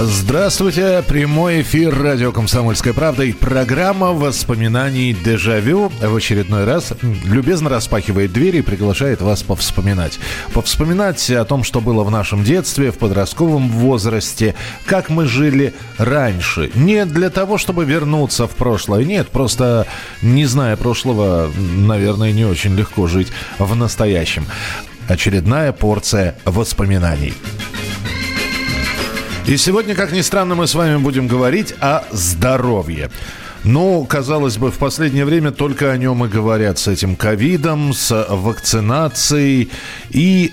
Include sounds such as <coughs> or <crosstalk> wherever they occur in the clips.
Здравствуйте, прямой эфир радио «Комсомольская правда» и программа воспоминаний «Дежавю» в очередной раз любезно распахивает двери и приглашает вас повспоминать. Повспоминать о том, что было в нашем детстве, в подростковом возрасте, как мы жили раньше. Не для того, чтобы вернуться в прошлое, нет, просто не зная прошлого, наверное, не очень легко жить в настоящем. Очередная порция воспоминаний. И сегодня, как ни странно, мы с вами будем говорить о здоровье. Ну, казалось бы, в последнее время только о нем и говорят с этим ковидом, с вакцинацией. И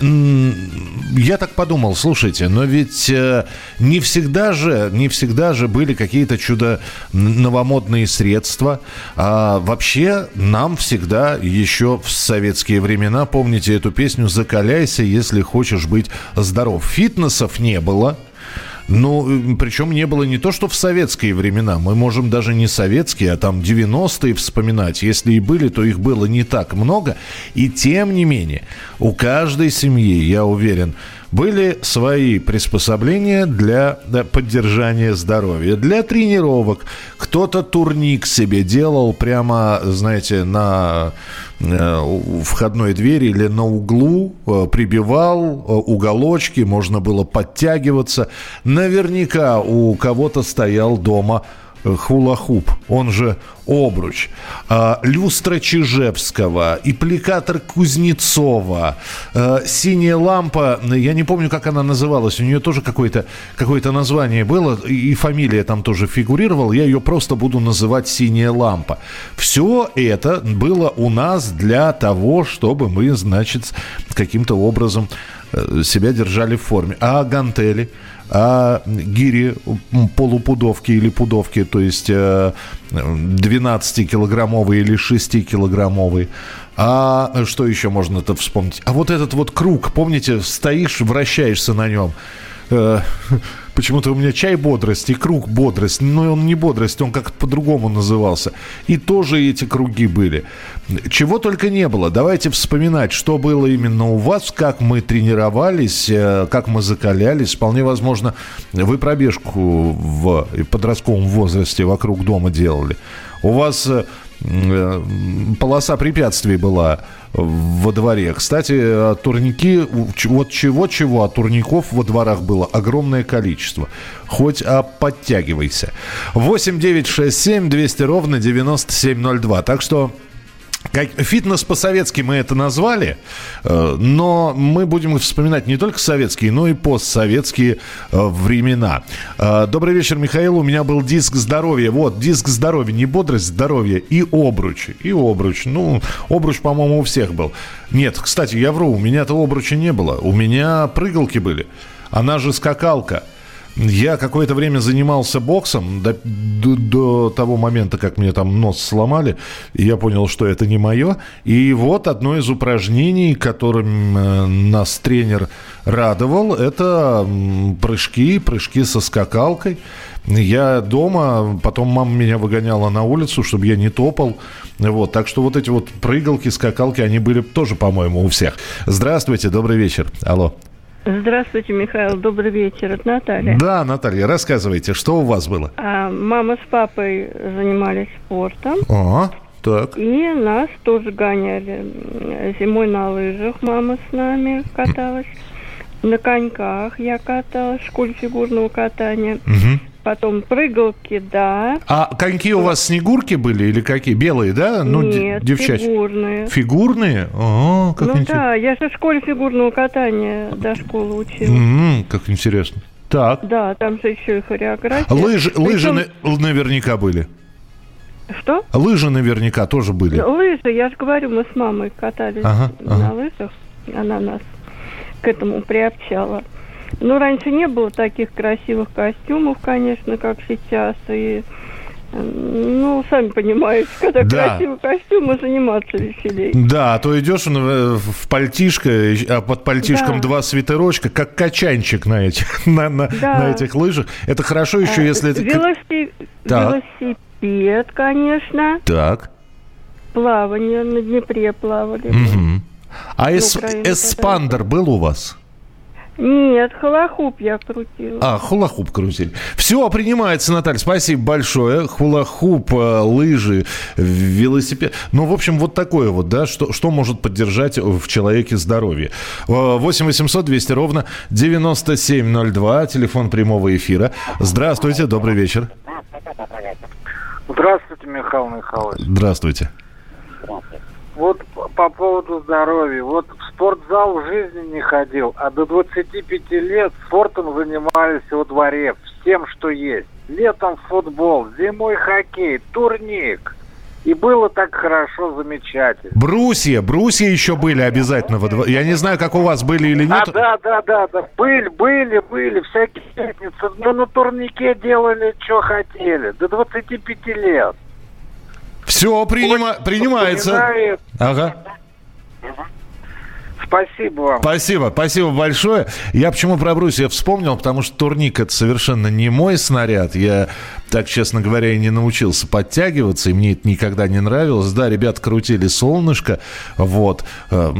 я так подумал, слушайте, но ведь э, не всегда же, не всегда же были какие-то чудо новомодные средства. А вообще нам всегда еще в советские времена, помните эту песню «Закаляйся, если хочешь быть здоров». Фитнесов не было, ну, причем не было не то, что в советские времена. Мы можем даже не советские, а там 90-е вспоминать. Если и были, то их было не так много. И тем не менее, у каждой семьи, я уверен, были свои приспособления для поддержания здоровья, для тренировок. Кто-то турник себе делал прямо, знаете, на э, входной двери или на углу, э, прибивал э, уголочки, можно было подтягиваться. Наверняка у кого-то стоял дома хула-хуп, он же обруч, а, люстра Чижевского, аппликатор Кузнецова, а, синяя лампа, я не помню, как она называлась, у нее тоже какое-то какое название было, и фамилия там тоже фигурировала, я ее просто буду называть синяя лампа. Все это было у нас для того, чтобы мы, значит, каким-то образом э, себя держали в форме. А гантели – а гири полупудовки или пудовки, то есть 12-килограммовые или 6-килограммовые. А что еще можно это вспомнить? А вот этот вот круг, помните, стоишь, вращаешься на нем. <laughs> Почему-то у меня чай бодрость и круг бодрость, но он не бодрость, он как-то по-другому назывался. И тоже эти круги были. Чего только не было. Давайте вспоминать, что было именно у вас, как мы тренировались, э, как мы закалялись. Вполне возможно, вы пробежку в подростковом возрасте вокруг дома делали. У вас Э, полоса препятствий была во дворе. Кстати, турники, вот чего-чего, а турников во дворах было огромное количество. Хоть а подтягивайся. 8 9 6 7 200 ровно 9702. Так что как, фитнес по-советски мы это назвали, э, но мы будем вспоминать не только советские, но и постсоветские э, времена. Э, добрый вечер, Михаил. У меня был диск здоровья. Вот, диск здоровья, не бодрость, здоровье и обруч. И обруч. Ну, обруч, по-моему, у всех был. Нет, кстати, я вру, у меня-то обруча не было. У меня прыгалки были. Она же скакалка – я какое-то время занимался боксом до, до, до того момента, как мне там нос сломали. И я понял, что это не мое. И вот одно из упражнений, которым э, нас тренер радовал, это прыжки, прыжки со скакалкой. Я дома, потом мама меня выгоняла на улицу, чтобы я не топал. Вот, так что вот эти вот прыгалки, скакалки, они были тоже, по-моему, у всех. Здравствуйте, добрый вечер. Алло. Здравствуйте, Михаил. Добрый вечер. Это Наталья. Да, Наталья, рассказывайте, что у вас было? А, мама с папой занимались спортом. Ага, так. И нас тоже гоняли. Зимой на лыжах мама с нами каталась. На коньках я каталась в школе фигурного катания. Угу. Потом прыгалки, да. А коньки у вас снегурки были или какие? Белые, да? Ну, Нет, девчачьи. фигурные. Фигурные? О, как ну интересно. да, я же в школе фигурного катания до школы училась. м как интересно. Так. Да, там же еще и хореография. Лыжи, Причем... лыжи на, наверняка были. Что? Лыжи наверняка тоже были. Лыжи, я же говорю, мы с мамой катались ага, на ага. лыжах. Она нас к этому приобщала. Ну, раньше не было таких красивых костюмов, конечно, как сейчас. И Ну, сами понимаете, <laughs> когда Да. красивый костюм, и заниматься веселей. Да, а то идешь в, в пальтишко, а под пальтишком Да. два свитерочка, как качанчик на этих, <laughs> на, на- Да. на этих лыжах. Это хорошо еще, А, если... это- велоси- Так. Велосипед, конечно. Так. Плавание на Днепре плавали. Мгм. А эс- эспандер был у вас? Нет, холохуп я крутила. А, хулахуп крутили. Все, принимается, Наталья. Спасибо большое. Хулахуп, э, лыжи, велосипед. Ну, в общем, вот такое вот, да, что, что может поддержать в человеке здоровье. Э, 8 800 200 ровно 9702, телефон прямого эфира. Здравствуйте, добрый вечер. Здравствуйте, Михаил Михайлович. Здравствуйте. Вот по поводу здоровья. Вот в спортзал в жизни не ходил, а до 25 лет спортом занимались во дворе, всем, что есть. Летом футбол, зимой хоккей, турник. И было так хорошо, замечательно. Брусья, брусья еще были обязательно во дворе. Я не знаю, как у вас были или нет. А, да, да, да, да. Были, были, были, всякие пятницы. Но на турнике делали, что хотели. До 25 лет. Все, принима- принимается. Ага. Спасибо вам. Спасибо, спасибо большое. Я почему про брусья вспомнил, потому что турник это совершенно не мой снаряд. Я, так честно говоря, и не научился подтягиваться, и мне это никогда не нравилось. Да, ребята крутили солнышко, вот, э,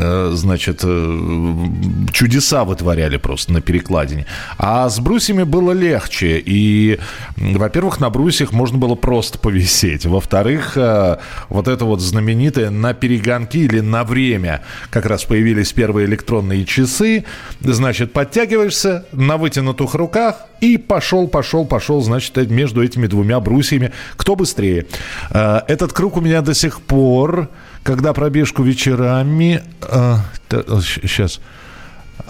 э, значит, э, чудеса вытворяли просто на перекладине. А с брусьями было легче, и, во-первых, на брусьях можно было просто повисеть. Во-вторых, вот это вот знаменитое на перегонки или на время, как раз появились первые электронные часы, значит, подтягиваешься на вытянутых руках и пошел, пошел, пошел, значит, э, между этими двумя брусьями, кто быстрее. Э, Этот круг у меня до сих пор, когда пробежку вечерами, сейчас,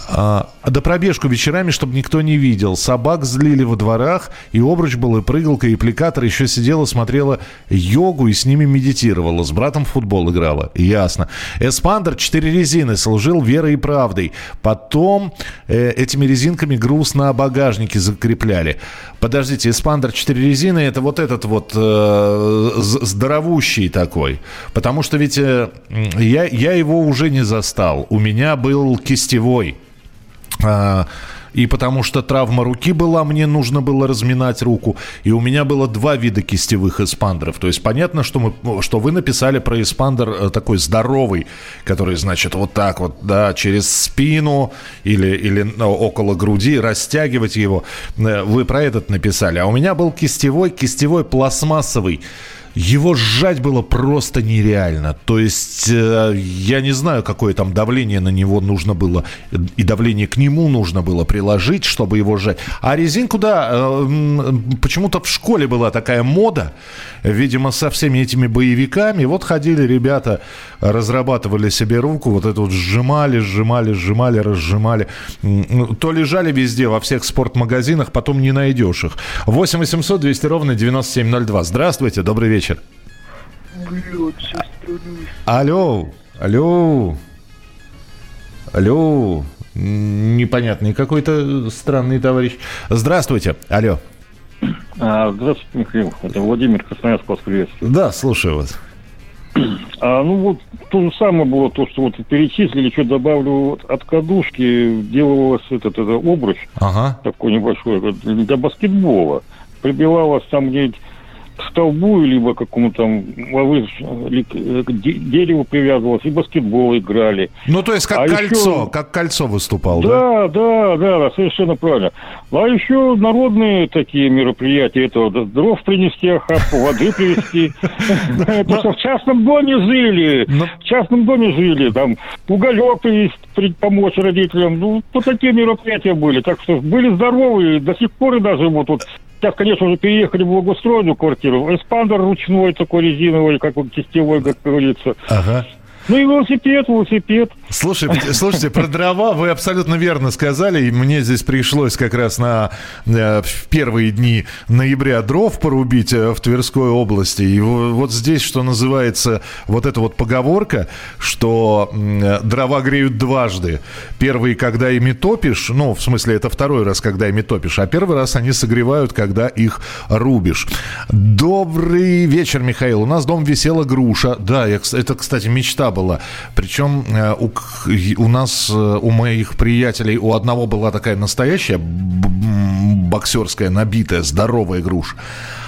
а, да пробежку вечерами, чтобы никто не видел. Собак злили во дворах, и обруч был, и прыгалка, и аппликатор. Еще сидела, смотрела йогу и с ними медитировала. С братом в футбол играла. Ясно. Эспандер, четыре резины, служил верой и правдой. Потом э, этими резинками груз на багажнике закрепляли. Подождите, эспандер, четыре резины, это вот этот вот э, здоровущий такой. Потому что ведь э, я, я его уже не застал. У меня был кистевой. А, И потому что травма руки была, мне нужно было разминать руку. И у меня было два вида кистевых эспандеров. То есть понятно, что, мы, что вы написали про эспандер э, такой здоровый, который, значит, вот так вот, да, через спину или, или ну, около груди растягивать его. Э, Вы про этот написали. А у меня был кистевой, кистевой пластмассовый. Его сжать было просто нереально. То есть э, я не знаю, какое там давление на него нужно было, и давление к нему нужно было приложить, чтобы его сжать. А резинку, да, э, почему-то в школе была такая мода, видимо, со всеми этими боевиками. Вот ходили ребята, разрабатывали себе руку, вот это вот сжимали, сжимали, сжимали, разжимали. Ну, То лежали везде, во всех спортмагазинах, потом не найдешь их. 8 800 200 ровно 9702. Здравствуйте, добрый вечер. Алло, алло, алло. М, Непонятный какой-то странный товарищ. Здравствуйте, алло. А, Здравствуйте, Михаил. Это Владимир Красноярск вас приветствует. Да, слушаю вас. А, ну вот то же самое было, то, что вот перечислили, что добавлю от кадушки, делалось этот, это обруч Ага. такой небольшой для баскетбола. Прибивалось там где к столбу, либо к какому-то там лавы, или к к де- дереву привязывалось, и баскетбол играли. Ну, то есть как А кольцо, еще- как кольцо выступал, да? Да, да, да, да, совершенно правильно. А еще народные такие мероприятия, это дров принести, охапку, воды привезти. <laughs> Это что, в частном доме жили, Ну. в частном доме жили, там уголек помочь родителям. Ну, вот такие мероприятия были. Так что были здоровые, до сих пор и даже вот вот Сейчас, конечно, уже переехали в благоустроенную квартиру. Эспандер ручной такой резиновый, как вот кистевой, как говорится. Ага. Ну и велосипед, велосипед. Слушайте, <laughs> слушайте, про дрова вы абсолютно верно сказали. И мне здесь пришлось как раз на э, в первые дни ноября дров порубить э, в Тверской области. И вот здесь, что называется, вот эта вот поговорка, что э, дрова греют дважды. Первый, когда ими топишь, ну, в смысле, это второй раз, когда ими топишь, а первый раз они согревают, когда их рубишь. Добрый вечер, Михаил. У нас дом висела груша. Да, это, кстати, мечта была. Причем э, у, у нас, э, у моих приятелей, у одного была такая настоящая боксерская, набитая, здоровая груша.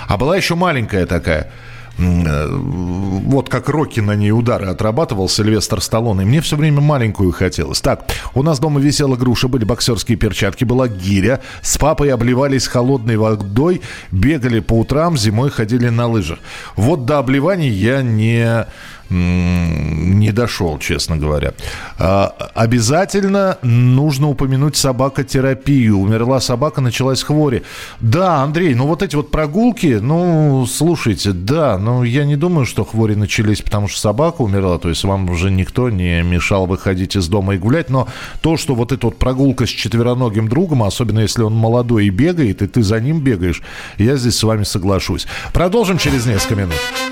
А была еще маленькая такая – Э, вот как Рокки на ней удары отрабатывал Сильвестр Сталлоне. Мне все время маленькую хотелось. Так, у нас дома висела груша, были боксерские перчатки, была гиря. С папой обливались холодной водой, бегали по утрам, зимой ходили на лыжах. Вот до обливаний я не не дошел, честно говоря. А, обязательно нужно упомянуть собакотерапию. Умерла собака, началась хвори. Да, Андрей, ну вот эти вот прогулки, ну, слушайте, да, но я не думаю, что хвори начались, потому что собака умерла, то есть вам уже никто не мешал выходить из дома и гулять, но то, что вот эта вот прогулка с четвероногим другом, особенно если он молодой и бегает, и ты за ним бегаешь, я здесь с вами соглашусь. Продолжим через несколько минут.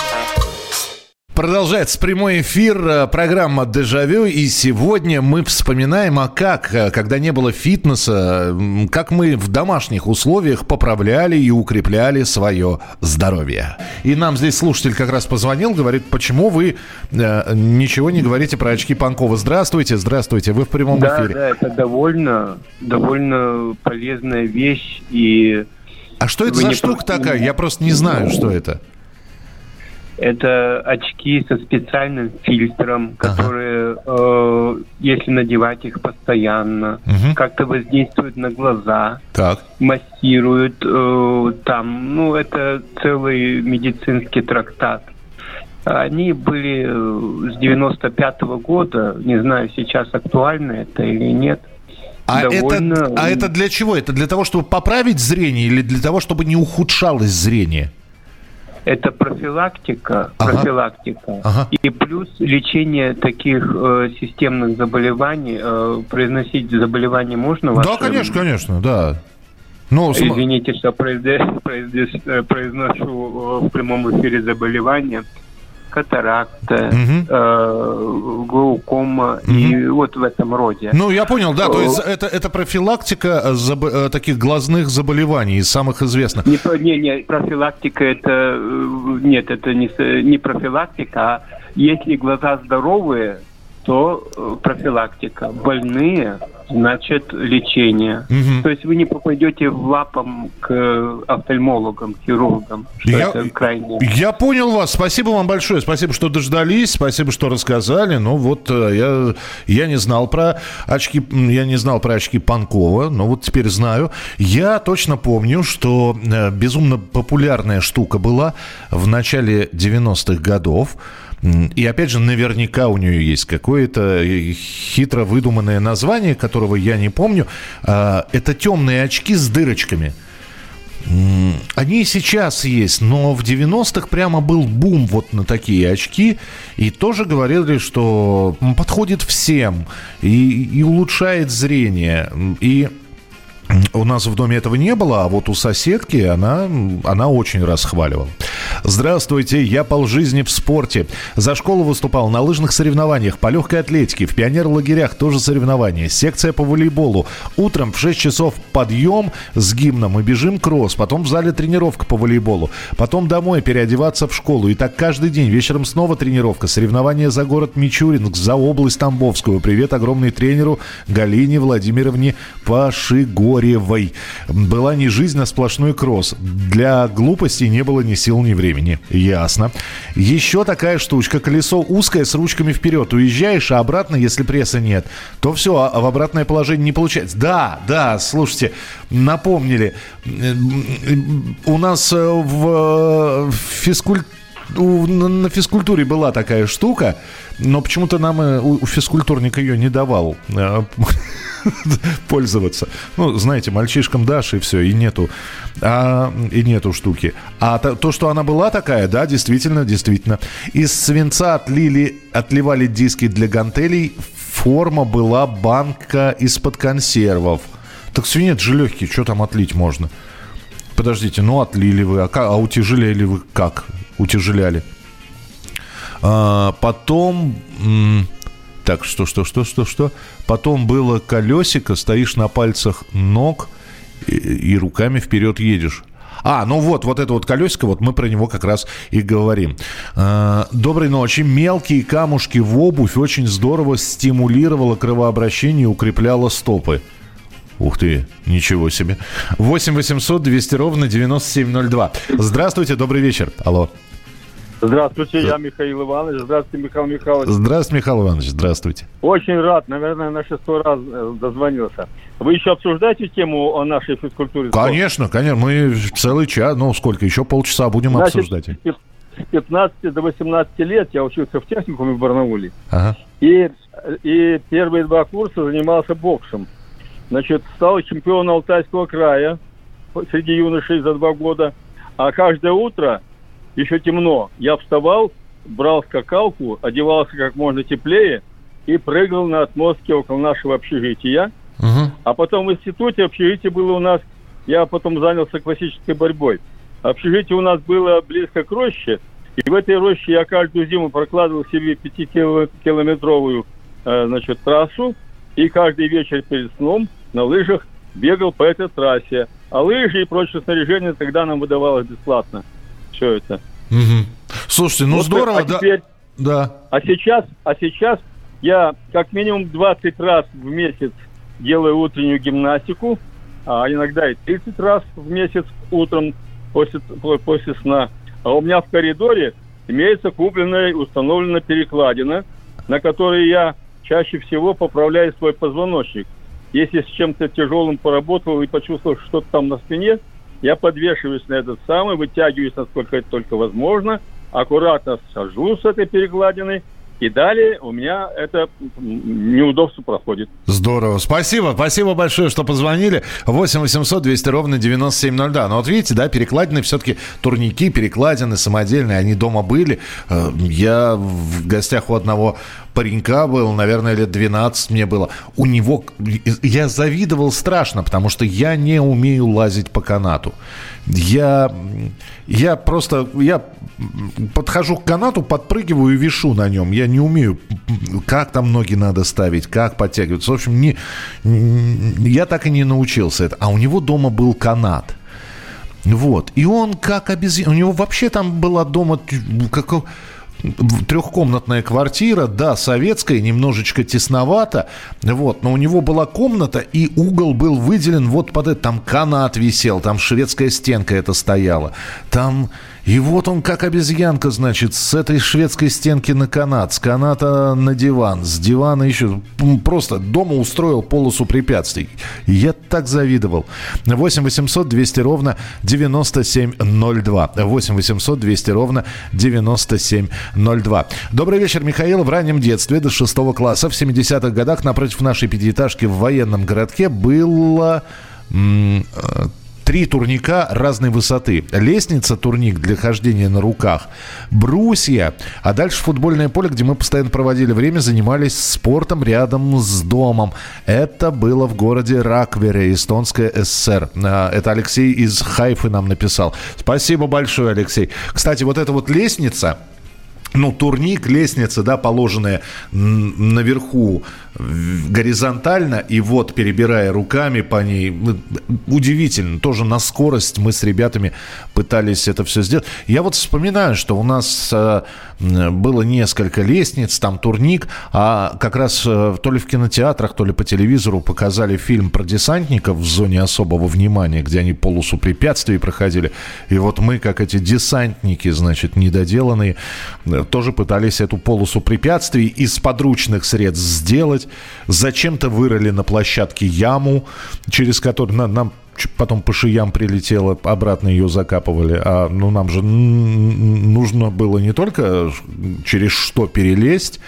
Продолжается прямой эфир, э, программа «Дежавю», и сегодня мы вспоминаем, а как, э, когда не было фитнеса, как мы в домашних условиях поправляли и укрепляли свое здоровье. И нам здесь слушатель как раз позвонил, говорит, почему вы э, ничего не говорите про очки Панкова. Здравствуйте, здравствуйте, вы в прямом да, эфире. Да, это довольно, довольно полезная вещь, и... А что это за штука такая? Я просто не знаю, что это. Это очки со специальным фильтром, которые, ага. э, если надевать их постоянно, угу. как-то воздействуют на глаза, так. массируют э, там. Ну, это целый медицинский трактат. Они были э, с 95 -го года, не знаю, сейчас актуально это или нет. А, Довольно... это, а это для чего? Это для того, чтобы поправить зрение или для того, чтобы не ухудшалось зрение? Это профилактика, ага. профилактика. Ага. И плюс лечение таких э, системных заболеваний. Э, произносить заболевания можно? Да, конечно, конечно, да. Ну, Извините, что <laughs> произношу э, в прямом эфире заболевания катаракта, угу. э, глаукома угу. и вот в этом роде. Ну, я понял, да, то есть э, это, это профилактика э, заб... Э, таких глазных заболеваний, из самых известных. Не, не, не профилактика это... Нет, это не, не профилактика, а если глаза здоровые, то профилактика. Больные значит лечение. Угу. То есть вы не попадете в лапом к офтальмологам, хирургам. Что я, это крайне... я понял вас. Спасибо вам большое. Спасибо, что дождались. Спасибо, что рассказали. Ну вот э, я, я не знал про очки, я не знал про очки Панкова, но вот теперь знаю. Я точно помню, что э, безумно популярная штука была в начале 90-х годов. И опять же, наверняка у нее есть какое-то э, хитро выдуманное название, которого я не помню. А, это темные очки с дырочками. Они сейчас есть, но в 90-х прямо был бум вот на такие очки. И тоже говорили, что подходит всем и, и улучшает зрение. И у нас в доме этого не было, а вот у соседки она, она очень расхваливала. Здравствуйте, я полжизни в спорте. За школу выступал на лыжных соревнованиях, по легкой атлетике, в пионер-лагерях тоже соревнования, секция по волейболу. Утром в 6 часов подъем с гимном и бежим кросс, потом в зале тренировка по волейболу, потом домой переодеваться в школу. И так каждый день, вечером снова тренировка, соревнования за город Мичуринск, за область Тамбовскую. Привет огромный тренеру Галине Владимировне Пашигоревой. Была не жизнь, а сплошной кросс. Для глупости не было ни сил, ни времени. Ясно. Еще такая штучка. Колесо узкое с ручками вперед. Уезжаешь, а обратно, если пресса нет, то все, а в обратное положение не получается. Да, да, слушайте, напомнили. У нас э, в физкультуре у, на, на физкультуре была такая штука, но почему-то нам э, у, у физкультурника ее не давал э, <laughs> пользоваться. Ну, знаете, мальчишкам дашь, и все, и нету, а, и нету штуки. А то, то, что она была такая, да, действительно, действительно. Из свинца отлили, отливали диски для гантелей, форма была банка из-под консервов. Так свинец же легкий, что там отлить можно? Подождите, ну отлили вы, а, как, а утяжеляли вы как? Утяжеляли. А, потом... Так, что, что, что, что, что? Потом было колесико, стоишь на пальцах ног и, и руками вперед едешь. А, ну вот, вот это вот колесико, вот мы про него как раз и говорим. А, доброй ночи. Мелкие камушки в обувь очень здорово стимулировало кровообращение и укрепляло стопы. Ух ты, ничего себе. 8 800 200 ровно 9702. Здравствуйте, добрый вечер. Алло. Здравствуйте, я Михаил Иванович. Здравствуйте, Михаил Михайлович. Здравствуйте, Михаил Иванович, здравствуйте. Очень рад, наверное, на шестой раз э, дозвонился. Вы еще обсуждаете тему о нашей физкультуре? Конечно, конечно. Мы целый час, ну сколько, еще полчаса будем Значит, обсуждать. С 15 до 18 лет я учился в техникуме в Барнауле. Ага. И, и первые два курса занимался боксом. Значит, стал чемпионом Алтайского края среди юношей за два года. А каждое утро еще темно. Я вставал, брал скакалку, одевался как можно теплее и прыгал на отмостке около нашего общежития. Угу. А потом в институте общежитие было у нас, я потом занялся классической борьбой. Общежитие у нас было близко к роще, и в этой роще я каждую зиму прокладывал себе пятикилометровую э, значит, трассу, и каждый вечер перед сном на лыжах бегал по этой трассе. А лыжи и прочее снаряжение тогда нам выдавалось бесплатно все это. Угу. Слушайте, ну вот, здорово, а да. Теперь, да. А сейчас, а сейчас я как минимум 20 раз в месяц делаю утреннюю гимнастику, а иногда и 30 раз в месяц утром после, после сна. А у меня в коридоре имеется купленная и установленная перекладина, на которой я чаще всего поправляю свой позвоночник. Если с чем-то тяжелым поработал и почувствовал что-то там на спине – я подвешиваюсь на этот самый, вытягиваюсь, насколько это только возможно, аккуратно сажу с этой перекладиной, и далее у меня это неудобство проходит. Здорово. Спасибо. Спасибо большое, что позвонили. 8 800 200 ровно 9702. Но вот видите, да, перекладины все-таки турники, перекладины самодельные, они дома были. Э, я в гостях у одного паренька был, наверное, лет 12 мне было. У него... Я завидовал страшно, потому что я не умею лазить по канату. Я, я просто... Я подхожу к канату, подпрыгиваю и вишу на нем. Я не умею, как там ноги надо ставить, как подтягиваться. В общем, не, я так и не научился это. А у него дома был канат. Вот. И он как обезьяна... У него вообще там была дома... Как, трехкомнатная квартира, да, советская, немножечко тесновато, вот, но у него была комната, и угол был выделен вот под это, там канат висел, там шведская стенка это стояла, там и вот он, как обезьянка, значит, с этой шведской стенки на канат, с каната на диван, с дивана еще. Просто дома устроил полосу препятствий. Я так завидовал. 8 800 200 ровно 9702. 8 800 200 ровно 9702. Добрый вечер, Михаил. В раннем детстве до 6 класса в 70-х годах напротив нашей пятиэтажки в военном городке было э, Три турника разной высоты. Лестница, турник для хождения на руках, брусья, а дальше футбольное поле, где мы постоянно проводили время, занимались спортом рядом с домом. Это было в городе Раквере, Эстонская ССР. А, это Алексей из Хайфы нам написал. Спасибо большое, Алексей. Кстати, вот эта вот лестница, ну, турник, лестница, да, положенная наверху горизонтально, и вот, перебирая руками по ней, удивительно, тоже на скорость мы с ребятами пытались это все сделать. Я вот вспоминаю, что у нас э, было несколько лестниц, там турник, а как раз э, то ли в кинотеатрах, то ли по телевизору показали фильм про десантников в зоне особого внимания, где они полосу препятствий проходили. И вот мы, как эти десантники, значит, недоделанные, тоже пытались эту полосу препятствий из подручных средств сделать. Зачем-то вырыли на площадке яму, через которую нам, нам потом по шиям прилетело, обратно ее закапывали. А ну, нам же нужно было не только через что перелезть,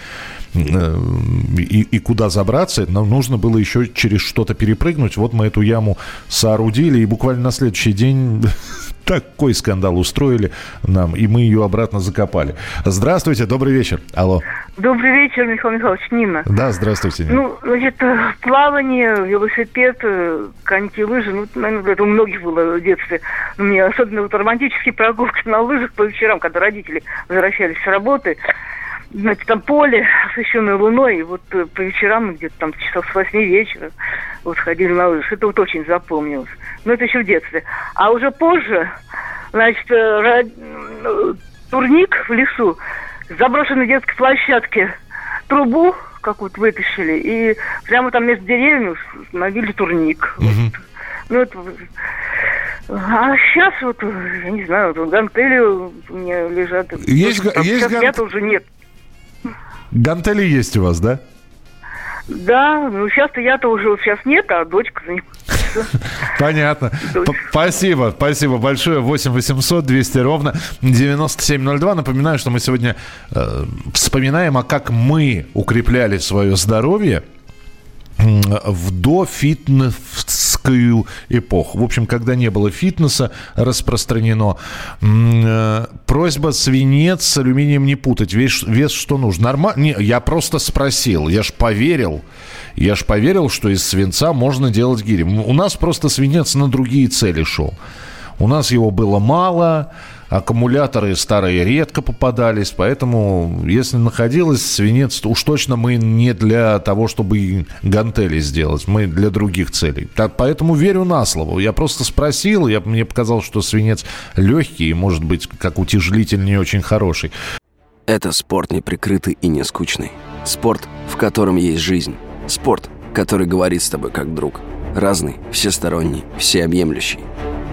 и, и куда забраться, нам нужно было еще через что-то перепрыгнуть. Вот мы эту яму соорудили, и буквально на следующий день <laughs> такой скандал устроили нам, и мы ее обратно закопали. Здравствуйте, добрый вечер. Алло. Добрый вечер, Михаил Михайлович, Нина. Да, здравствуйте. Нина. Ну, значит, плавание, велосипед, э, коньки, лыжи, ну, наверное, это у многих было в детстве. У меня особенно вот романтические прогулки на лыжах по вечерам, когда родители возвращались с работы значит, там поле, освещенное луной, и вот э, по вечерам где-то там часов с восьми вечера вот ходили на лыжах. Это вот очень запомнилось. Но это еще в детстве. А уже позже, значит, э, э, турник в лесу, заброшенной детской площадке, трубу какую-то вытащили, и прямо там между деревьями установили турник. Угу. Вот. Ну, это... А сейчас вот, я не знаю, вот гантели у меня лежат. Есть, вот, есть сейчас ган... уже нет. Гантели есть у вас, да? Да, ну сейчас-то я-то уже сейчас нет, а дочка занимается. <laughs> Понятно. Спасибо, спасибо большое. 8 800 200 ровно 9702. Напоминаю, что мы сегодня э, вспоминаем, а как мы укрепляли свое здоровье в дофитнесскую эпоху. В общем, когда не было фитнеса распространено, э, просьба свинец с алюминием не путать. Вес, вес что нужно? Нормально? Не, я просто спросил, я ж поверил. Я ж поверил, что из свинца можно делать гири. У нас просто свинец на другие цели шел. У нас его было мало, аккумуляторы старые редко попадались, поэтому если находилось свинец, то уж точно мы не для того, чтобы гантели сделать, мы для других целей. Так, поэтому верю на слово. Я просто спросил, я, мне показалось, что свинец легкий и, может быть, как утяжелитель не очень хороший. Это спорт неприкрытый и не скучный. Спорт, в котором есть жизнь. Спорт, который говорит с тобой как друг. Разный, всесторонний, всеобъемлющий.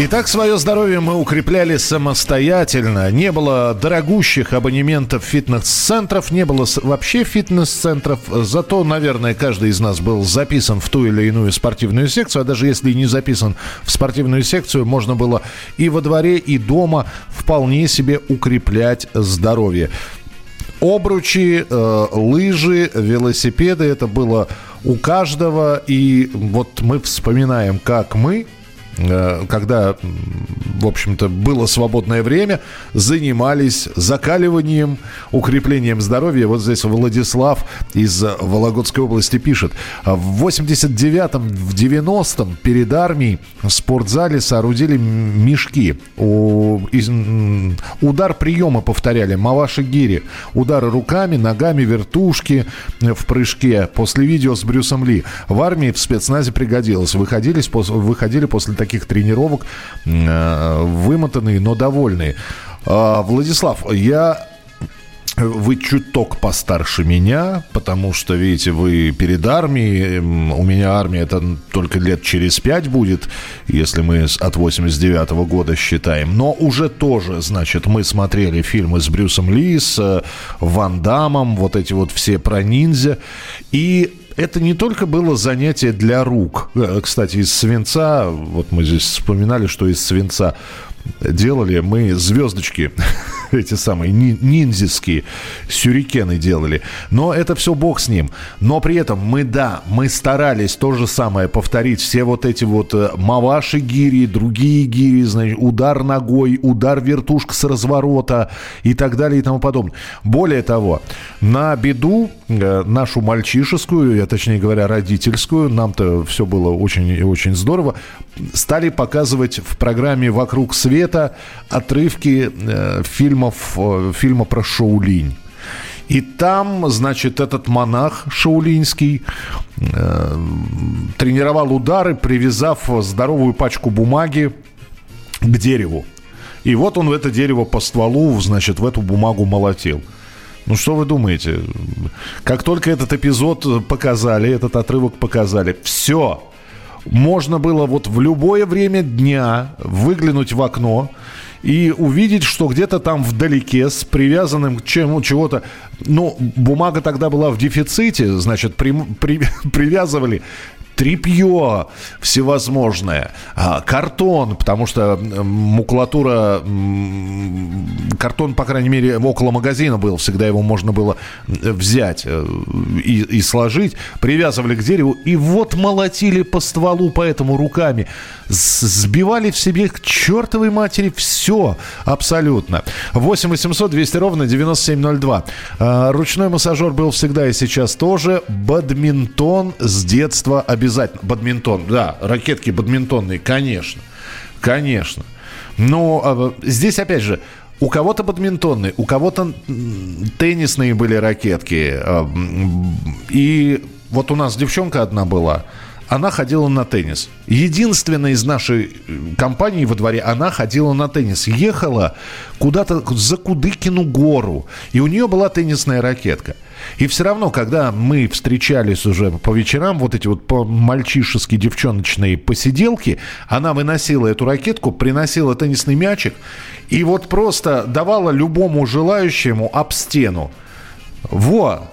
Итак, свое здоровье мы укрепляли самостоятельно. Не было дорогущих абонементов фитнес-центров, не было вообще фитнес-центров. Зато, наверное, каждый из нас был записан в ту или иную спортивную секцию. А даже если не записан в спортивную секцию, можно было и во дворе, и дома вполне себе укреплять здоровье. Обручи, э, лыжи, велосипеды, это было у каждого. И вот мы вспоминаем, как мы когда, в общем-то, было свободное время, занимались закаливанием, укреплением здоровья. Вот здесь Владислав из Вологодской области пишет. В 89-м, в 90-м перед армией в спортзале соорудили мешки. Удар приема повторяли, маваши гири. Удары руками, ногами, вертушки в прыжке. После видео с Брюсом Ли. В армии в спецназе пригодилось. Выходили, выходили после таких таких тренировок э, вымотанные, но довольные. А, Владислав, я вы чуток постарше меня, потому что, видите, вы перед армией, у меня армия это только лет через пять будет, если мы от 89 -го года считаем. Но уже тоже, значит, мы смотрели фильмы с Брюсом Ли, с э, Ван Дамом, вот эти вот все про ниндзя. И это не только было занятие для рук. Э, кстати, из свинца, вот мы здесь вспоминали, что из свинца делали мы звездочки, <laughs> эти самые ниндзяские сюрикены делали. Но это все бог с ним. Но при этом мы, да, мы старались то же самое повторить. Все вот эти вот э, маваши гири, другие гири, значит, удар ногой, удар вертушка с разворота и так далее и тому подобное. Более того, на беду нашу мальчишескую, я точнее говоря, родительскую, нам-то все было очень очень здорово, стали показывать в программе «Вокруг света» отрывки э, фильмов, э, фильма про Шоулинь. И там, значит, этот монах шаулинский э, тренировал удары, привязав здоровую пачку бумаги к дереву. И вот он в это дерево по стволу, значит, в эту бумагу молотил. Ну что вы думаете? Как только этот эпизод показали, этот отрывок показали, все. Можно было вот в любое время дня выглянуть в окно, и увидеть, что где-то там вдалеке с привязанным к чему чего-то, ну, бумага тогда была в дефиците, значит, при, при, <laughs> привязывали трепье всевозможное, а, картон, потому что макулатура, картон, по крайней мере, около магазина был, всегда его можно было взять э, и, и сложить, привязывали к дереву, и вот молотили по стволу, поэтому руками, сбивали в себе к чертовой матери все абсолютно. 8 800 200 ровно 9702. А, ручной массажер был всегда и сейчас тоже. Бадминтон с детства обязательно обязательно. Бадминтон, да, ракетки бадминтонные, конечно. Конечно. Но а, здесь, опять же, у кого-то бадминтонные, у кого-то теннисные были ракетки. А, и вот у нас девчонка одна была – она ходила на теннис. Единственная из нашей э, компании во дворе, она ходила на теннис. Ехала куда-то за Кудыкину гору. И у нее была теннисная ракетка. И все равно, когда мы встречались уже по вечерам, вот эти вот по-мальчишески девчоночные посиделки, она выносила эту ракетку, приносила теннисный мячик и вот просто давала любому желающему об стену. Во,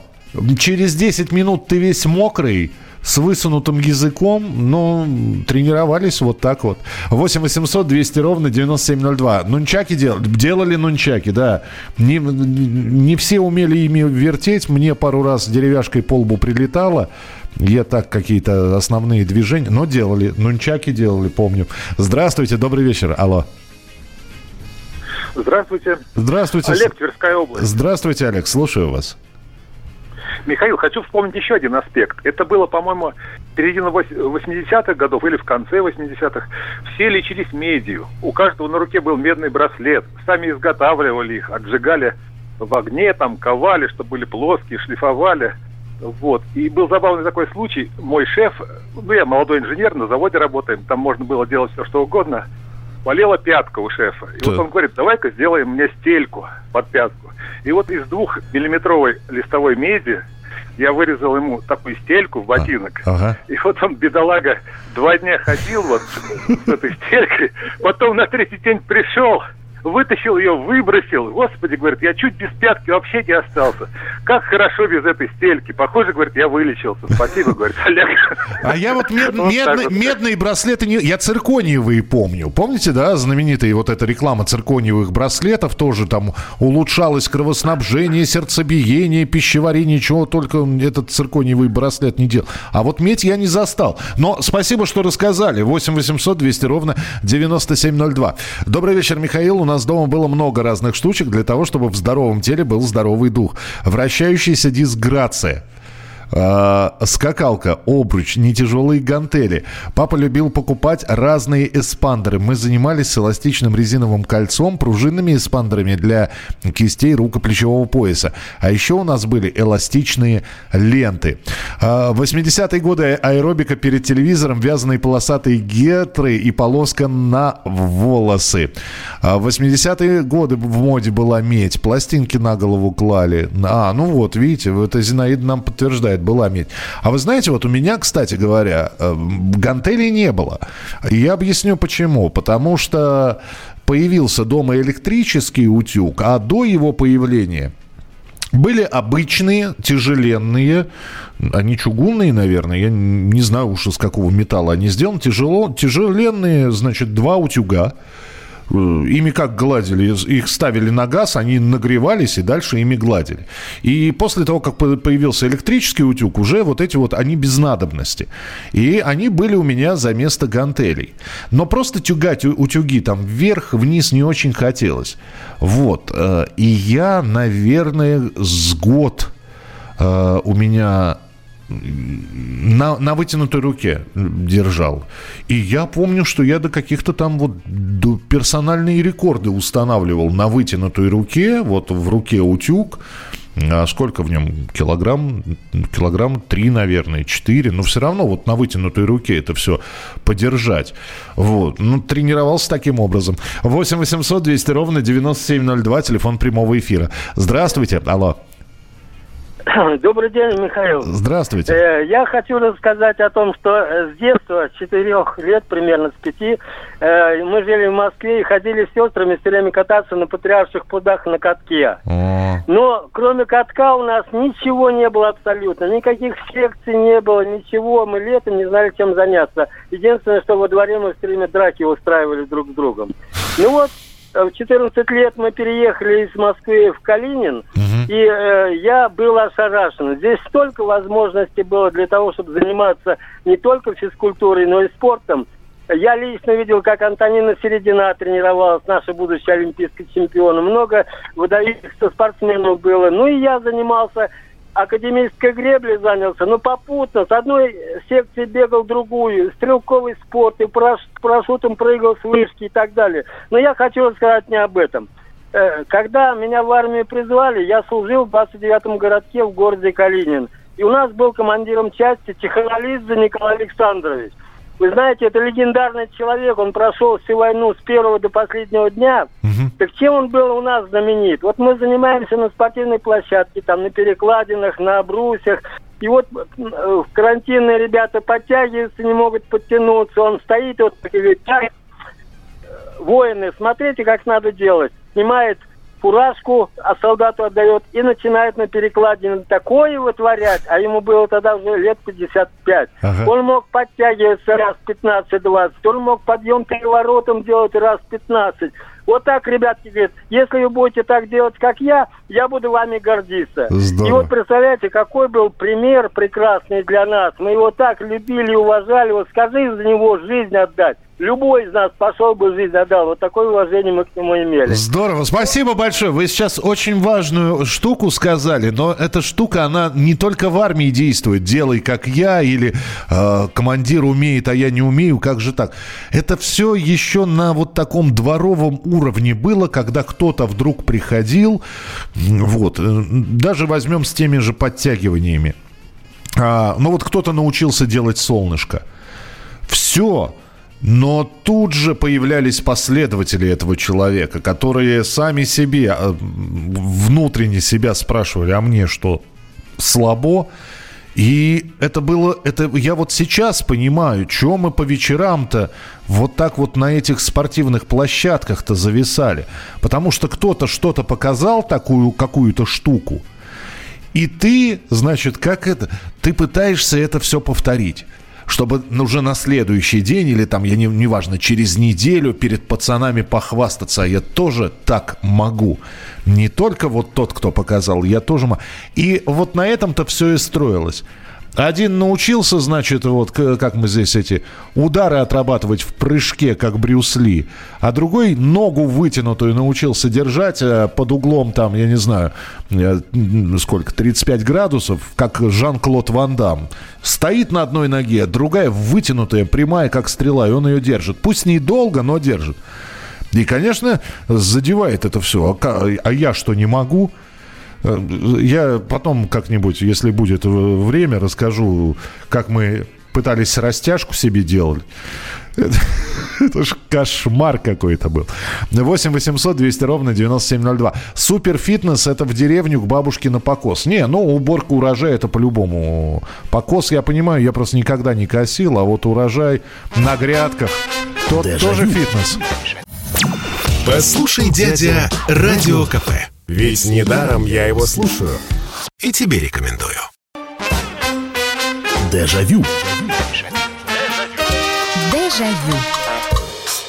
через 10 минут ты весь мокрый, с высунутым языком, но тренировались вот так вот. 8 800 200 ровно 9702. Нунчаки делали, делали нунчаки, да. Не, не все умели ими вертеть. Мне пару раз деревяшкой по лбу прилетало. Я так какие-то основные движения, но делали. Нунчаки делали, помню. Здравствуйте, добрый вечер. Алло. Здравствуйте. Здравствуйте. Олег, Тверская область. Здравствуйте, Олег, слушаю вас. Михаил, хочу вспомнить еще один аспект. Это было, по-моему, середина 80-х годов или в конце 80-х. Все лечились медью. У каждого на руке был медный браслет. Сами изготавливали их, отжигали в огне, там, ковали, чтобы были плоские, шлифовали. Вот. И был забавный такой случай. Мой шеф, ну, я молодой инженер, на заводе работаем, там можно было делать все, что угодно. Болела пятка у шефа. И да. вот он говорит, давай-ка сделаем мне стельку под пятку. И вот из двух миллиметровой листовой меди я вырезал ему такую стельку в ботинок. А, ага. И вот он, бедолага, два дня ходил вот с этой стелькой, потом на третий день пришел, вытащил ее, выбросил. Господи, говорит, я чуть без пятки вообще не остался. Как хорошо без этой стельки. Похоже, говорит, я вылечился. Спасибо, говорит Олег. А я вот, мед, вот медный, вот. медные браслеты, не, я циркониевые помню. Помните, да, знаменитая вот эта реклама циркониевых браслетов тоже там улучшалось кровоснабжение, сердцебиение, пищеварение, чего только этот циркониевый браслет не делал. А вот медь я не застал. Но спасибо, что рассказали. 8 800 200 ровно 9702. Добрый вечер, Михаил. У нас нас дома было много разных штучек для того, чтобы в здоровом теле был здоровый дух. Вращающаяся дисграция – э, скакалка, обруч, не тяжелые гантели. Папа любил покупать разные эспандеры. Мы занимались эластичным резиновым кольцом, пружинными эспандерами для кистей рукоплечевого пояса. А еще у нас были эластичные ленты. Э, 80-е годы аэробика перед телевизором, вязаные полосатые гетры и полоска на волосы. А в 80-е годы в моде была медь, пластинки на голову клали. А, ну вот, видите, это Зинаида нам подтверждает была медь. А вы знаете, вот у меня, кстати говоря, э, гантелей не было. Я объясню почему. Потому что появился дома электрический утюг, а до его появления были обычные, тяжеленные, они чугунные, наверное, я не знаю уж из какого металла они сделаны, тяжело, тяжеленные, значит, два утюга, ими как гладили? Их ставили на газ, они нагревались и дальше ими гладили. И после того, как появился электрический утюг, уже вот эти вот, они без надобности. И они были у меня за место гантелей. Но просто тюгать утюги там вверх-вниз не очень хотелось. Вот. Э, и я, наверное, с год э, у меня на, на вытянутой руке держал. И я помню, что я до каких-то там вот до персональные рекорды устанавливал на вытянутой руке, вот в руке утюг. А сколько в нем? Килограмм, килограмм три, наверное, четыре. Но все равно вот на вытянутой руке это все подержать. Вот. Ну, тренировался таким образом. 8 800 200 ровно 9702, телефон прямого эфира. Здравствуйте. Алло. <coughs> Добрый день, Михаил. Здравствуйте. Э, я хочу рассказать о том, что э, с детства, с четырех лет, примерно с пяти, э, мы жили в Москве и ходили с сестрами все время кататься на патриарших прудах на катке. О, Но кроме катка у нас ничего не было абсолютно. Никаких секций не было, ничего. Мы летом не знали, чем заняться. Единственное, что во дворе мы все время драки устраивали друг с другом. Ну вот, в 14 лет мы переехали из Москвы в Калинин, и э, я был ошарашен. Здесь столько возможностей было для того, чтобы заниматься не только физкультурой, но и спортом. Я лично видел, как Антонина Середина тренировалась, наша будущая олимпийская чемпиона. Много выдающихся спортсменов было. Ну и я занимался академической греблей занялся, но попутно с одной секции бегал в другую, стрелковый спорт, и параш- парашютом прыгал с вышки и так далее. Но я хочу рассказать не об этом. Э, Когда меня в армию призвали, я служил в 29-м городке в городе Калинин. И у нас был командиром части Чехолалидзе Николай Александрович. Вы знаете, это легендарный человек, он прошел всю войну с первого до последнего дня. Так чем он был у нас знаменит? Вот мы занимаемся на спортивной площадке, там на перекладинах, на брусьях. И вот э, карантинные ребята подтягиваются, не могут подтянуться. Он стоит вот так и говорит, «Так, воины, смотрите, как надо делать. Снимает фуражку, а солдату отдает и начинает на перекладине такое вытворять, а ему было тогда уже лет 55. Ага. Он мог подтягиваться раз 15-20, он мог подъем переворотом делать раз 15. Вот так, ребятки, говорят, если вы будете так делать, как я, я буду вами гордиться. Здорово. И вот представляете, какой был пример прекрасный для нас. Мы его так любили уважали. Вот скажи за него жизнь отдать. Любой из нас пошел бы жизнь отдал. Вот такое уважение мы к нему имели. Здорово, спасибо большое. Вы сейчас очень важную штуку сказали, но эта штука, она не только в армии действует. Делай как я или э, командир умеет, а я не умею. Как же так? Это все еще на вот таком дворовом уровне было, когда кто-то вдруг приходил. Вот, э, даже возьмем с теми же подтягиваниями. А, ну вот кто-то научился делать солнышко. Все. Но тут же появлялись последователи этого человека, которые сами себе, э, внутренне себя спрашивали, а мне что, слабо? И это было, это я вот сейчас понимаю, что мы по вечерам-то вот так вот на этих спортивных площадках-то зависали. Потому что кто-то что-то показал, такую какую-то штуку, и ты, значит, как это, ты пытаешься это все повторить чтобы уже на следующий день или там, я не, неважно, через неделю перед пацанами похвастаться, а я тоже так могу. Не только вот тот, кто показал, я тоже могу. И вот на этом-то все и строилось. Один научился, значит, вот как мы здесь эти удары отрабатывать в прыжке, как Брюс Ли, а другой ногу вытянутую научился держать э, под углом там, я не знаю, э, сколько, 35 градусов, как Жан-Клод Ван Дам. Стоит на одной ноге, другая вытянутая, прямая, как стрела, и он ее держит. Пусть недолго, но держит. И, конечно, задевает это все. А, а я что, не могу? Э, Я потом как-нибудь, если будет время, расскажу, как мы пытались растяжку себе делать. Это, <laughs> это ж кошмар какой-то был. 8 800 200 ровно 9702. Суперфитнес – это в деревню к бабушке на покос. Не, ну, уборка урожая – это по-любому. Покос, я понимаю, я просто никогда не косил, а вот урожай на грядках – тот тоже фитнес. Послушай, дядя, Радио КП. Ведь недаром я его слушаю. И тебе рекомендую. Дежавю. Дежавю.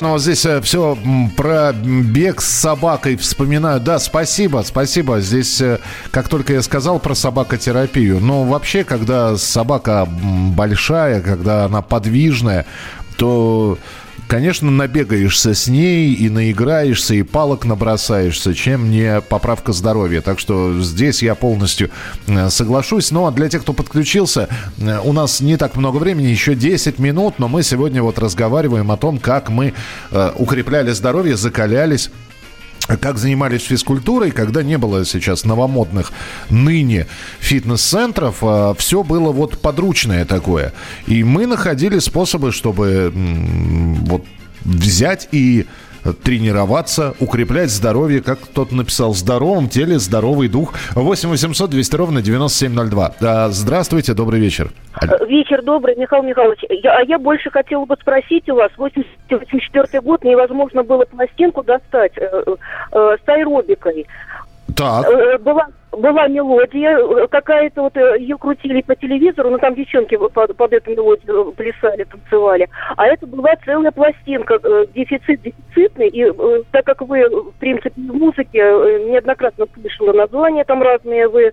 Ну, вот здесь все про бег с собакой вспоминаю. Да, спасибо, спасибо. Здесь, э, как только я сказал про собакотерапию, но вообще, когда собака большая, когда она подвижная, то, конечно, набегаешься с ней и наиграешься, и палок набросаешься, чем не поправка здоровья. Так что здесь я полностью э, соглашусь. Ну, а для тех, кто подключился, э, у нас не так много времени, еще 10 минут, но мы сегодня вот разговариваем о том, как мы э, укрепляли здоровье, закалялись как занимались физкультурой, когда не было сейчас новомодных ныне фитнес-центров, все было вот подручное такое. И мы находили способы, чтобы вот взять и тренироваться, укреплять здоровье, как кто-то написал, в здоровом теле здоровый дух. 8 800 200 ровно 9702. А, здравствуйте, добрый вечер. Вечер добрый, Михаил Михайлович. Я, а я больше хотела бы спросить у вас. 84 год невозможно было пластинку достать э, э, с аэробикой. Так. Э, была была мелодия э, какая-то, вот э, ее крутили по телевизору, но там девчонки под, под эту мелодию плясали, танцевали. А это была целая пластинка, э, дефицит дефицитный, и так как вы, в принципе, в музыке неоднократно слышала названия там разные, вы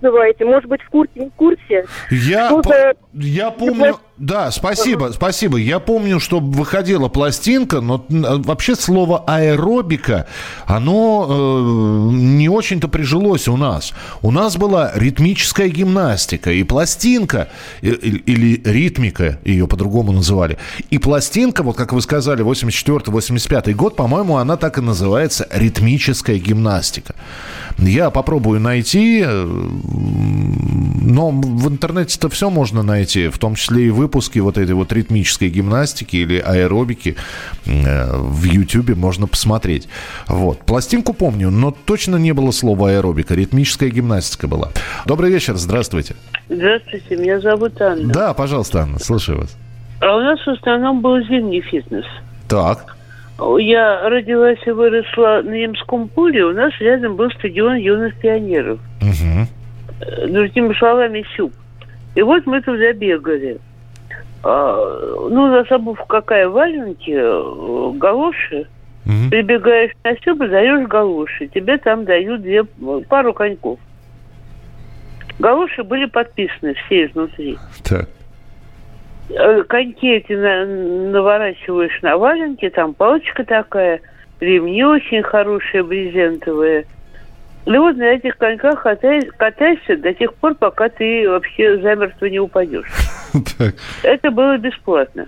называете, может быть, в курсе, не в курсе? Я, по- я помню... Да, спасибо, спасибо. Я помню, что выходила пластинка, но вообще слово аэробика, оно э, не очень-то прижилось у нас? У нас была ритмическая гимнастика и пластинка, или ритмика, ее по-другому называли. И пластинка, вот как вы сказали, 84-85 год, по-моему, она так и называется ритмическая гимнастика. Я попробую найти, э, но в интернете-то все можно найти, в том числе и выпуски вот этой вот ритмической гимнастики или аэробики э, в YouTube можно посмотреть. Вот. Пластинку помню, но точно не было слова аэробика, ритмическая гимнастика была. Добрый вечер, здравствуйте. Здравствуйте, меня зовут Анна. Да, пожалуйста, Анна, слушаю вас. А у нас в основном был зимний фитнес. Так. Я родилась и выросла на Ямском поле. У нас рядом был стадион юных пионеров. Угу. Другими словами, СЮП. И вот мы туда бегали. А, ну, на обувь какая валенки, э, галоши. Угу. Прибегаешь на СЮП и даешь галоши. Тебе там дают две, пару коньков. Галоши были подписаны все изнутри. Так. Э, коньки эти на, наворачиваешь на валенки, там палочка такая, ремни очень хорошие, брезентовые. И вот на этих коньках катайся, катайся до тех пор, пока ты вообще замертво не упадешь. <laughs> Это было бесплатно.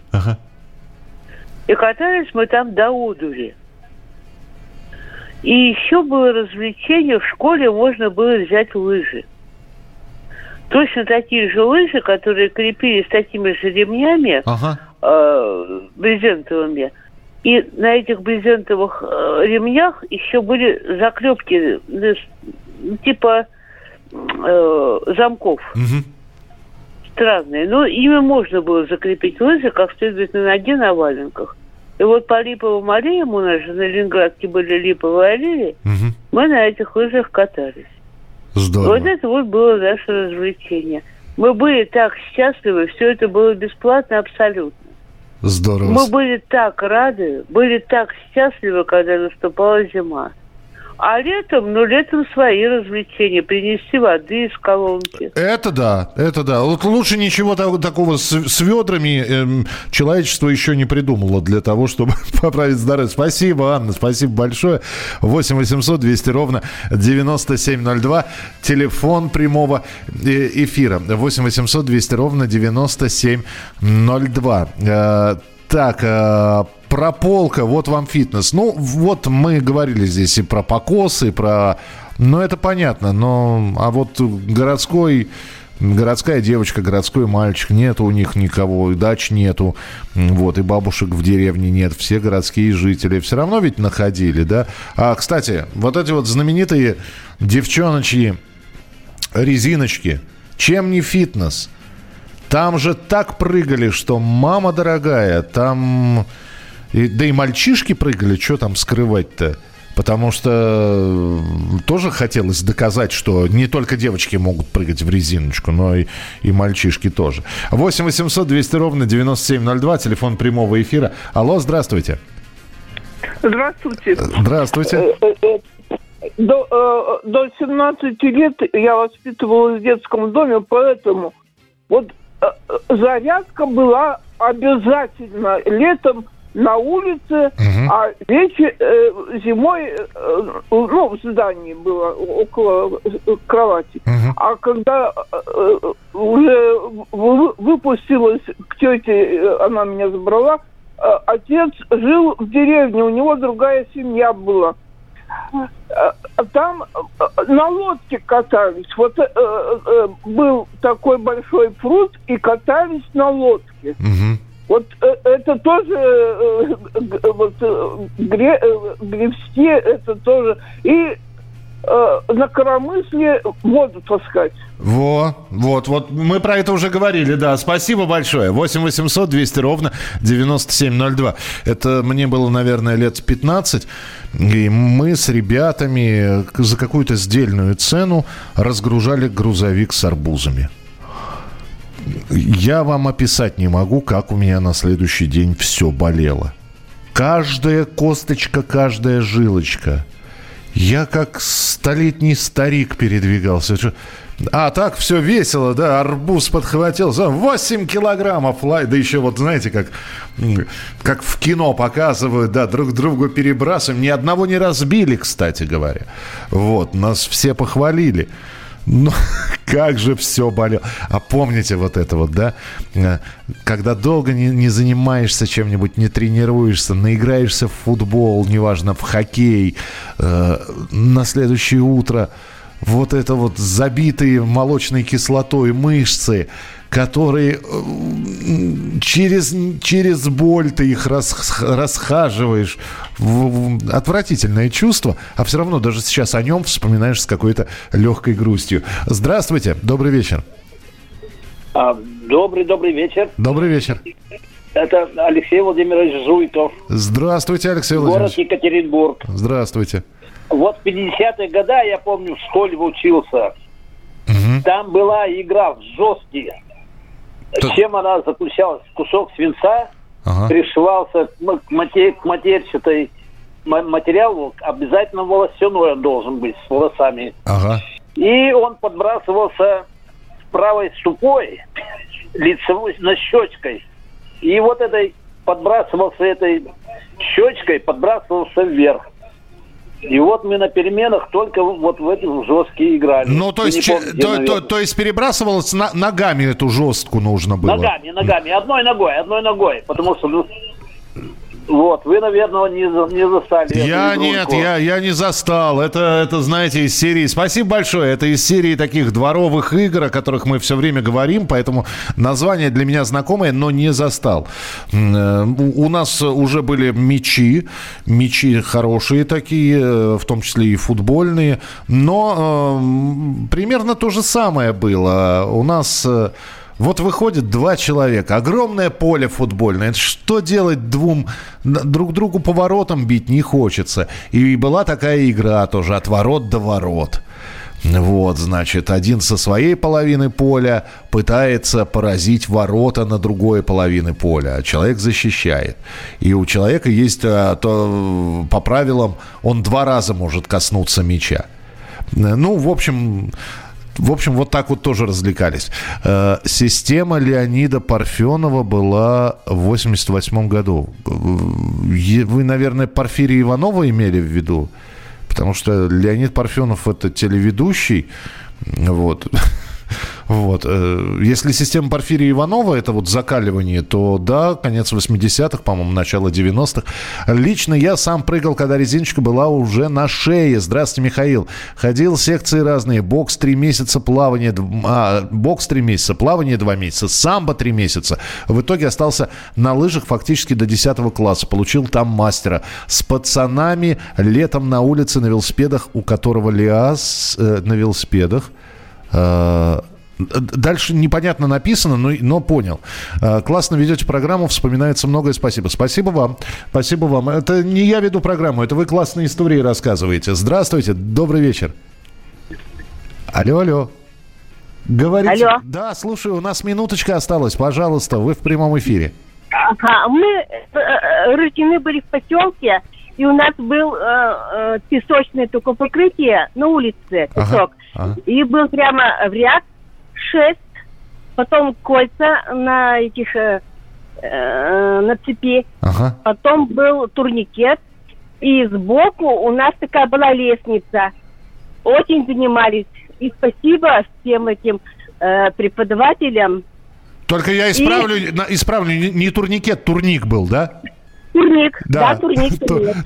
И катались мы там до одури. И еще было развлечение, в школе можно было взять лыжи точно такие же лыжи, которые крепились такими же ремнями ага. э, брезентовыми. И на этих брезентовых э, ремнях еще были заклепки э, типа э, замков. Угу. Странные. Но ими можно было закрепить лыжи как следует на ноге на валенках. И вот по липовым аллеям у нас же на Ленинградке были липовые аллеи, угу. мы на этих лыжах катались. Здорово. Вот это вот было наше развлечение. Мы были так счастливы, все это было бесплатно абсолютно. Здорово. Мы были так рады, были так счастливы, когда наступала зима. А летом, ну, летом свои развлечения. Принести воды из колонки. Это да, это да. Вот лучше ничего такого с, с ведрами эм, человечество еще не придумало для того, чтобы <laughs> поправить здоровье. Спасибо, Анна, спасибо большое. 8 800 200 ровно 9702. Телефон прямого э, эфира. 8 800 200 ровно 9702. Э, так, э, прополка, вот вам фитнес. Ну, вот мы говорили здесь и про покосы, и про... Ну, это понятно, но... А вот городской... Городская девочка, городской мальчик, нет у них никого, и дач нету, вот, и бабушек в деревне нет, все городские жители все равно ведь находили, да? А, кстати, вот эти вот знаменитые девчоночьи резиночки, чем не фитнес? Там же так прыгали, что, мама дорогая, там и, да и мальчишки прыгали, что там скрывать-то? Потому что э, тоже хотелось доказать, что не только девочки могут прыгать в резиночку, но и, и мальчишки тоже. 8 800 200 ровно 9702, телефон прямого эфира. Алло, здравствуйте. Здравствуйте. Здравствуйте. Э, э, до, до 17 лет я воспитывалась в детском доме, поэтому вот зарядка была обязательно летом на улице, угу. а вечер, э, зимой, э, ну, в здании было около э, кровати. Угу. А когда э, уже выпустилась к тете, э, она меня забрала, э, отец жил в деревне, у него другая семья была. Э, там на лодке катались. Вот э, э, был такой большой пруд, и катались на лодке. Угу. Вот э, это тоже э, вот, гре, гребсти, это тоже. И э, на коромысле воду таскать. Во, вот, вот, мы про это уже говорили, да. Спасибо большое. 8 800 200 ровно 9702. Это мне было, наверное, лет 15. И мы с ребятами за какую-то сдельную цену разгружали грузовик с арбузами. Я вам описать не могу, как у меня на следующий день все болело. Каждая косточка, каждая жилочка. Я как столетний старик передвигался. А так все весело, да, арбуз подхватил. 8 килограммов лай. Да еще вот, знаете, как, как в кино показывают, да, друг другу перебрасываем. Ни одного не разбили, кстати говоря. Вот, нас все похвалили. Ну, <laughs> как же все болело. А помните вот это вот, да? Э, когда долго не, не занимаешься чем-нибудь, не тренируешься, наиграешься в футбол, неважно, в хоккей, э, на следующее утро вот это вот забитые молочной кислотой мышцы, которые э, через, через боль ты их рас, расхаживаешь. Отвратительное чувство, а все равно даже сейчас о нем вспоминаешь с какой-то легкой грустью. Здравствуйте, добрый вечер. А, добрый, добрый вечер. Добрый вечер. Это Алексей Владимирович Жуйков. Здравствуйте, Алексей Владимирович. Город Екатеринбург. Здравствуйте. Вот в 50-е годы, я помню, в школе учился. Угу. Там была игра в жесткие. Чем она заключалась? Кусок свинца ага. пришивался к, матер... к матерчатой материалу, обязательно волосяной он должен быть, с волосами. Ага. И он подбрасывался правой ступой, лицевой, на щечкой. И вот этой подбрасывался этой щечкой, подбрасывался вверх. И вот мы на переменах только вот в эти жесткие играли. Ну, то есть, помните, то, то, то есть перебрасывалось на, ногами эту жестку нужно было? Ногами, ногами. Одной ногой, одной ногой. Потому что ну, вот, вы, наверное, не, не застали. Я нет, я, я не застал. Это, это, знаете, из серии... Спасибо большое. Это из серии таких дворовых игр, о которых мы все время говорим, поэтому название для меня знакомое, но не застал. Э, у нас уже были мечи, мечи хорошие такие, э, в том числе и футбольные, но э, примерно то же самое было. У нас... Э, вот выходит два человека, огромное поле футбольное. Что делать двум? Друг другу поворотом бить не хочется. И была такая игра тоже от ворот до ворот. Вот, значит, один со своей половины поля пытается поразить ворота на другой половины поля, а человек защищает. И у человека есть, а, то, по правилам, он два раза может коснуться мяча. Ну, в общем, в общем, вот так вот тоже развлекались. Э, система Леонида Парфенова была в 88 году. Вы, наверное, Порфирия Иванова имели в виду? Потому что Леонид Парфенов это телеведущий. Вот. Вот. Э, если система Порфирия Иванова это вот закаливание, то да, конец 80-х, по-моему, начало 90-х. Лично я сам прыгал, когда резиночка была уже на шее. Здравствуйте, Михаил. Ходил секции разные. Бокс 3 месяца, плавание... А, бокс 3 месяца, плавание 2 месяца, самбо 3 месяца. В итоге остался на лыжах фактически до 10 класса. Получил там мастера. С пацанами летом на улице на велосипедах, у которого Лиас э, на велосипедах. Э, Дальше непонятно написано, но, но понял. А, классно ведете программу, вспоминается многое. Спасибо. Спасибо вам. Спасибо вам. Это не я веду программу, это вы классные истории рассказываете. Здравствуйте, добрый вечер. Алло, алло. Говорите. Алло. Да, слушаю, у нас минуточка осталась. Пожалуйста, вы в прямом эфире. Ага, мы э, э, рождены были в поселке, и у нас был э, э, песочное только покрытие на улице, песок. Ага, ага. И был прямо в ряд шесть, потом кольца на этих э, э, на цепи, ага. потом был турникет, и сбоку у нас такая была лестница. Очень занимались. И спасибо всем этим э, преподавателям. Только я исправлю, и... исправлю не турникет, турник был, да? Турник. Да, да турник.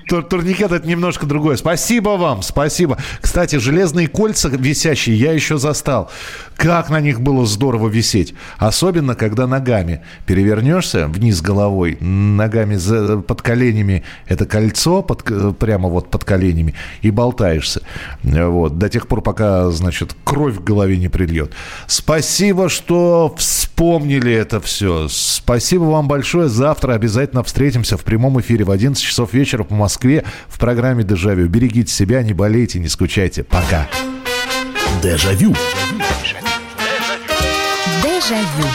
Тур, турникет это немножко другое. Спасибо вам, спасибо. Кстати, железные кольца висящие я еще застал. Как на них было здорово висеть. Особенно, когда ногами перевернешься вниз головой, ногами за, под коленями это кольцо, под, прямо вот под коленями, и болтаешься. Вот, до тех пор, пока, значит, кровь в голове не прильет. Спасибо, что вспомнили это все. Спасибо вам большое. Завтра обязательно встретимся в прямом эфире в 11 часов вечера по Москве в программе «Дежавю». Берегите себя, не болейте, не скучайте. Пока. Дежавю. Дежавю.